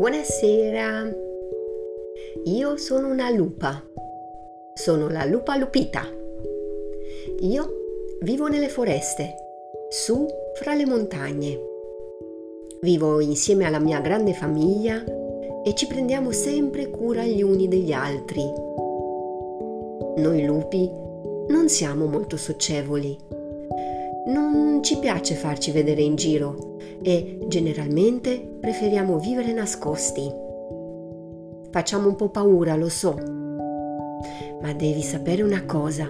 Buonasera, io sono una lupa, sono la lupa lupita. Io vivo nelle foreste, su fra le montagne. Vivo insieme alla mia grande famiglia e ci prendiamo sempre cura gli uni degli altri. Noi lupi non siamo molto socievoli. Non ci piace farci vedere in giro e generalmente preferiamo vivere nascosti. Facciamo un po' paura, lo so, ma devi sapere una cosa.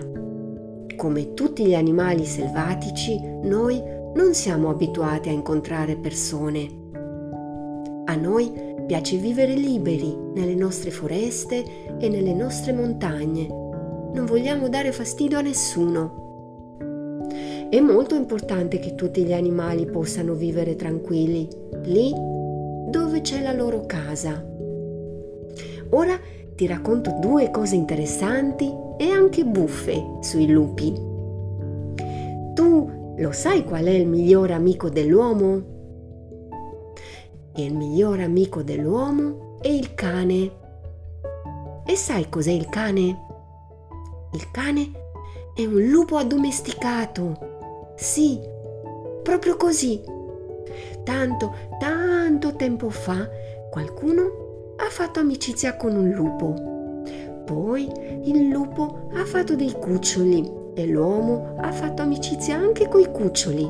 Come tutti gli animali selvatici, noi non siamo abituati a incontrare persone. A noi piace vivere liberi nelle nostre foreste e nelle nostre montagne. Non vogliamo dare fastidio a nessuno. È molto importante che tutti gli animali possano vivere tranquilli, lì dove c'è la loro casa. Ora ti racconto due cose interessanti e anche buffe sui lupi. Tu lo sai qual è il miglior amico dell'uomo? Il miglior amico dell'uomo è il cane. E sai cos'è il cane? Il cane è un lupo addomesticato sì, proprio così. Tanto, tanto tempo fa qualcuno ha fatto amicizia con un lupo. Poi il lupo ha fatto dei cuccioli e l'uomo ha fatto amicizia anche coi cuccioli.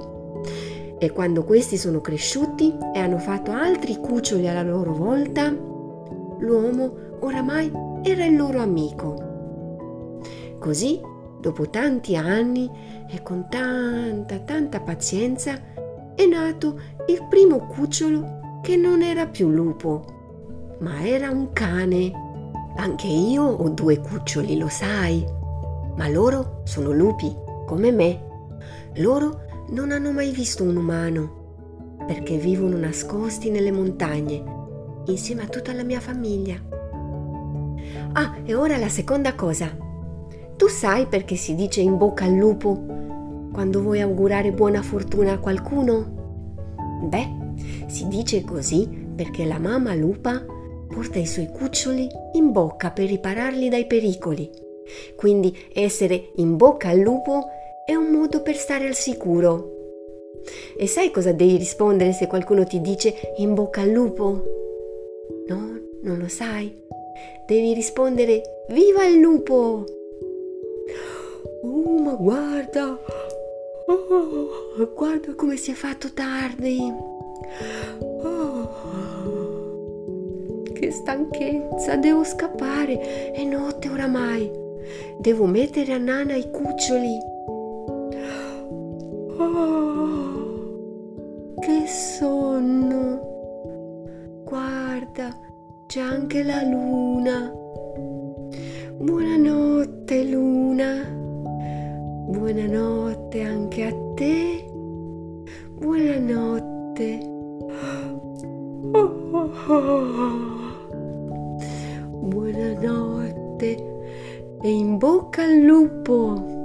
E quando questi sono cresciuti e hanno fatto altri cuccioli alla loro volta, l'uomo oramai era il loro amico. Così dopo tanti anni e con tanta, tanta pazienza, è nato il primo cucciolo che non era più lupo, ma era un cane. Anche io ho due cuccioli, lo sai, ma loro sono lupi, come me. Loro non hanno mai visto un umano, perché vivono nascosti nelle montagne, insieme a tutta la mia famiglia. Ah, e ora la seconda cosa. Tu sai perché si dice in bocca al lupo quando vuoi augurare buona fortuna a qualcuno? Beh, si dice così perché la mamma lupa porta i suoi cuccioli in bocca per ripararli dai pericoli. Quindi essere in bocca al lupo è un modo per stare al sicuro. E sai cosa devi rispondere se qualcuno ti dice in bocca al lupo? No, non lo sai. Devi rispondere viva il lupo! Oh, ma guarda! Oh, guarda come si è fatto tardi! Oh, che stanchezza! Devo scappare! È notte oramai! Devo mettere a nana i cuccioli! Oh, che sonno! Guarda, c'è anche la luna! Luna! Buonanotte anche a te. Buonanotte. Buonanotte e in bocca al lupo.